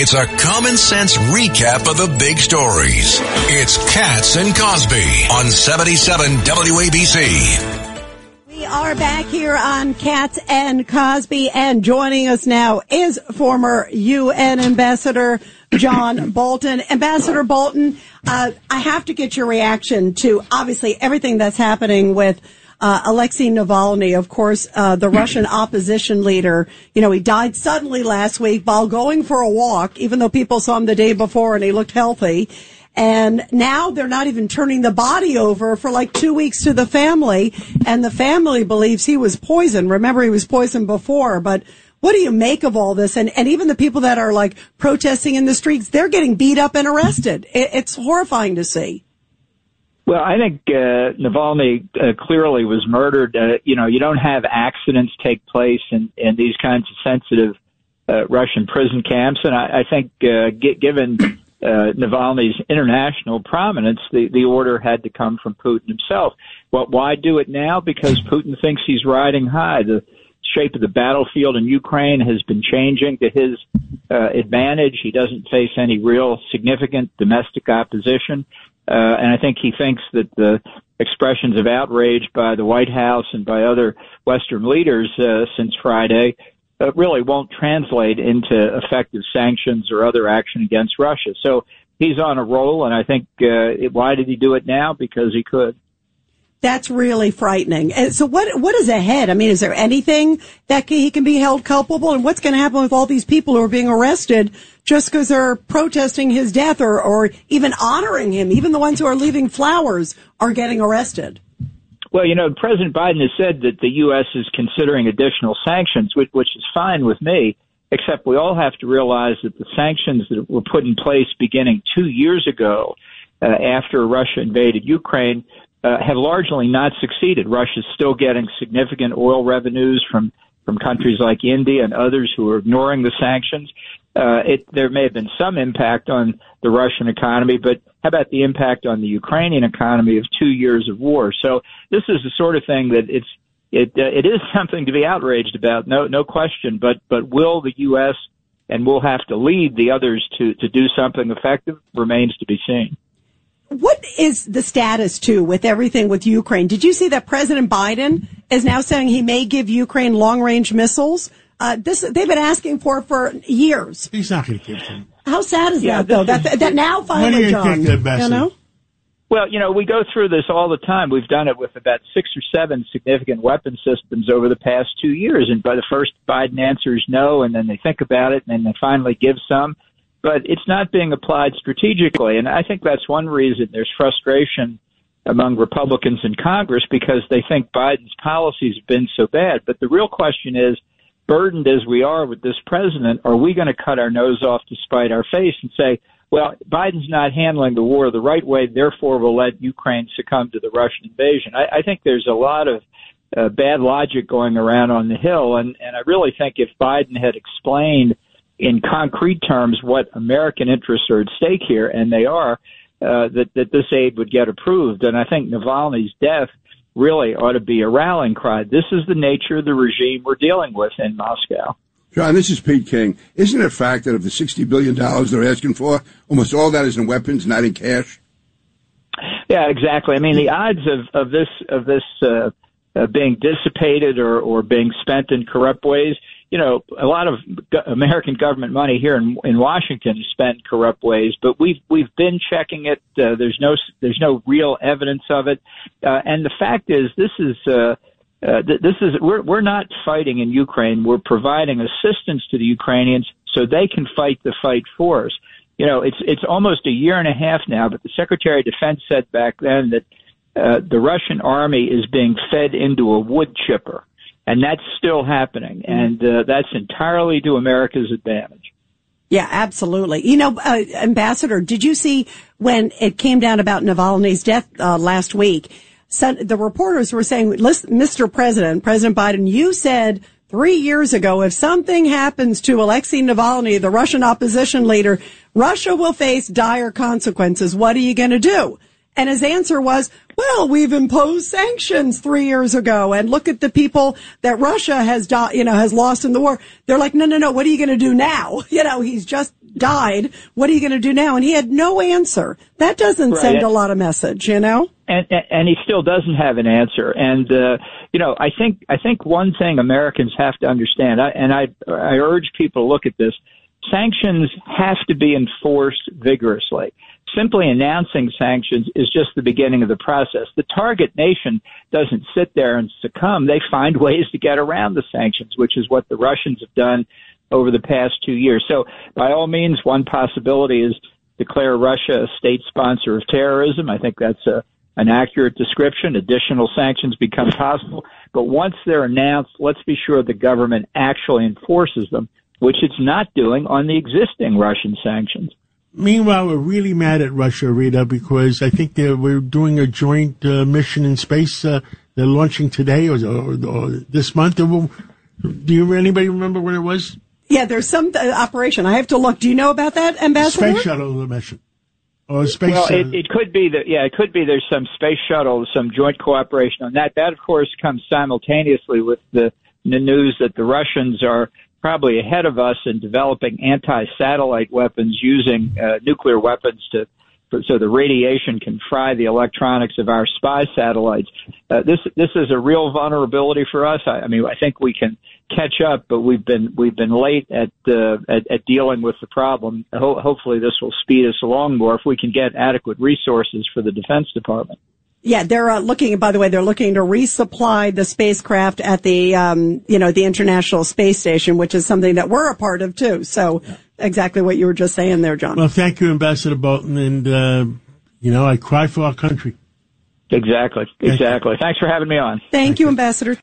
It's a common sense recap of the big stories. It's Cats and Cosby on 77 WABC. We are back here on Cats and Cosby, and joining us now is former UN Ambassador John Bolton. Ambassador Bolton, uh, I have to get your reaction to obviously everything that's happening with uh, Alexei Navalny, of course, uh, the Russian opposition leader. You know, he died suddenly last week while going for a walk, even though people saw him the day before and he looked healthy. And now they're not even turning the body over for like two weeks to the family. And the family believes he was poisoned. Remember, he was poisoned before, but what do you make of all this? And, and even the people that are like protesting in the streets, they're getting beat up and arrested. It, it's horrifying to see. Well, I think uh, Navalny uh, clearly was murdered. Uh, you know, you don't have accidents take place in, in these kinds of sensitive uh, Russian prison camps, and I, I think, uh, g- given uh, Navalny's international prominence, the the order had to come from Putin himself. Well, why do it now? Because Putin thinks he's riding high. The shape of the battlefield in Ukraine has been changing to his uh, advantage. He doesn't face any real significant domestic opposition. Uh, and I think he thinks that the expressions of outrage by the White House and by other Western leaders uh, since Friday uh, really won't translate into effective sanctions or other action against Russia. So he's on a roll, and I think uh, why did he do it now? Because he could. That's really frightening. And so what, what is ahead? I mean, is there anything that he can be held culpable? And what's going to happen with all these people who are being arrested just because they're protesting his death or, or even honoring him? Even the ones who are leaving flowers are getting arrested. Well, you know, President Biden has said that the U.S. is considering additional sanctions, which, which is fine with me, except we all have to realize that the sanctions that were put in place beginning two years ago uh, after Russia invaded Ukraine uh, have largely not succeeded. Russia's still getting significant oil revenues from from countries like India and others who are ignoring the sanctions. Uh, it, there may have been some impact on the Russian economy, but how about the impact on the Ukrainian economy of two years of war? So this is the sort of thing that it's it uh, it is something to be outraged about, no no question. But but will the U.S. and we'll have to lead the others to to do something effective remains to be seen. What is the status too with everything with Ukraine? Did you see that President Biden is now saying he may give Ukraine long range missiles? Uh, this they've been asking for for years. He's not going to give them. How sad is yeah, that though? That that now finally, John. You know. Well, you know, we go through this all the time. We've done it with about six or seven significant weapon systems over the past two years. And by the first Biden answers no, and then they think about it, and then they finally give some but it's not being applied strategically. And I think that's one reason there's frustration among Republicans in Congress because they think Biden's policies have been so bad. But the real question is, burdened as we are with this president, are we going to cut our nose off to spite our face and say, well, Biden's not handling the war the right way, therefore we'll let Ukraine succumb to the Russian invasion. I, I think there's a lot of uh, bad logic going around on the Hill, and, and I really think if Biden had explained – in concrete terms what American interests are at stake here, and they are, uh, that, that this aid would get approved. And I think Navalny's death really ought to be a rallying cry. This is the nature of the regime we're dealing with in Moscow. John, this is Pete King. Isn't it a fact that of the $60 billion they're asking for, almost all that is in weapons, not in cash? Yeah, exactly. I mean, the odds of, of this, of this, uh, uh, being dissipated or, or being spent in corrupt ways you know, a lot of American government money here in, in Washington is spent corrupt ways, but we've we've been checking it. Uh, there's no there's no real evidence of it, uh, and the fact is, this is. Uh, uh, this is we're we're not fighting in Ukraine. We're providing assistance to the Ukrainians so they can fight the fight for us. You know, it's it's almost a year and a half now, but the Secretary of Defense said back then that uh, the Russian army is being fed into a wood chipper and that's still happening, and uh, that's entirely to America's advantage. Yeah, absolutely. You know, uh, Ambassador, did you see when it came down about Navalny's death uh, last week? The reporters were saying, Mr. President, President Biden, you said three years ago, if something happens to Alexei Navalny, the Russian opposition leader, Russia will face dire consequences. What are you going to do? And his answer was, well, we've imposed sanctions three years ago and look at the people that Russia has, you know, has lost in the war. They're like, no, no, no. What are you going to do now? You know, he's just died. What are you going to do now? And he had no answer. That doesn't Right. send a lot of message, you know? and and he still doesn't have an answer. And uh, you know, I think I think one thing Americans have to understand, I, and I I urge people to look at this: sanctions have to be enforced vigorously. Simply announcing sanctions is just the beginning of the process. The target nation doesn't sit there and succumb; they find ways to get around the sanctions, which is what the Russians have done over the past two years. So, by all means, one possibility is declare Russia a state sponsor of terrorism. I think that's a an accurate description. Additional sanctions become possible. But once they're announced, let's be sure the government actually enforces them, which it's not doing on the existing Russian sanctions. Meanwhile, we're really mad at Russia, Rita, because I think they're, we're doing a joint uh, mission in space. Uh, they're launching today or, or, or this month. Do you anybody remember when it was? Yeah, there's some uh, operation. I have to look. Do you know about that, Ambassador? Space shuttle mission. Or space. Well, uh, it, it could be that, yeah, it could be there's some space shuttle, some joint cooperation on that. That, of course, comes simultaneously with the, the news that the Russians are probably ahead of us in developing anti-satellite weapons using uh, nuclear weapons to so the radiation can fry the electronics of our spy satellites. Uh, this this is a real vulnerability for us. I, I mean, I think we can catch up, but we've been we've been late at uh, at, at dealing with the problem. Ho- hopefully, this will speed us along more if we can get adequate resources for the Defense Department. Yeah, they're uh, looking. By the way, they're looking to resupply the spacecraft at the, um, you know, the International Space Station, which is something that we're a part of too. So, exactly what you were just saying there, John. well, thank you, Ambassador Bolton, and uh, you know I cry for our country. Exactly, exactly. Thanks for having me on. Thank you, Ambassador.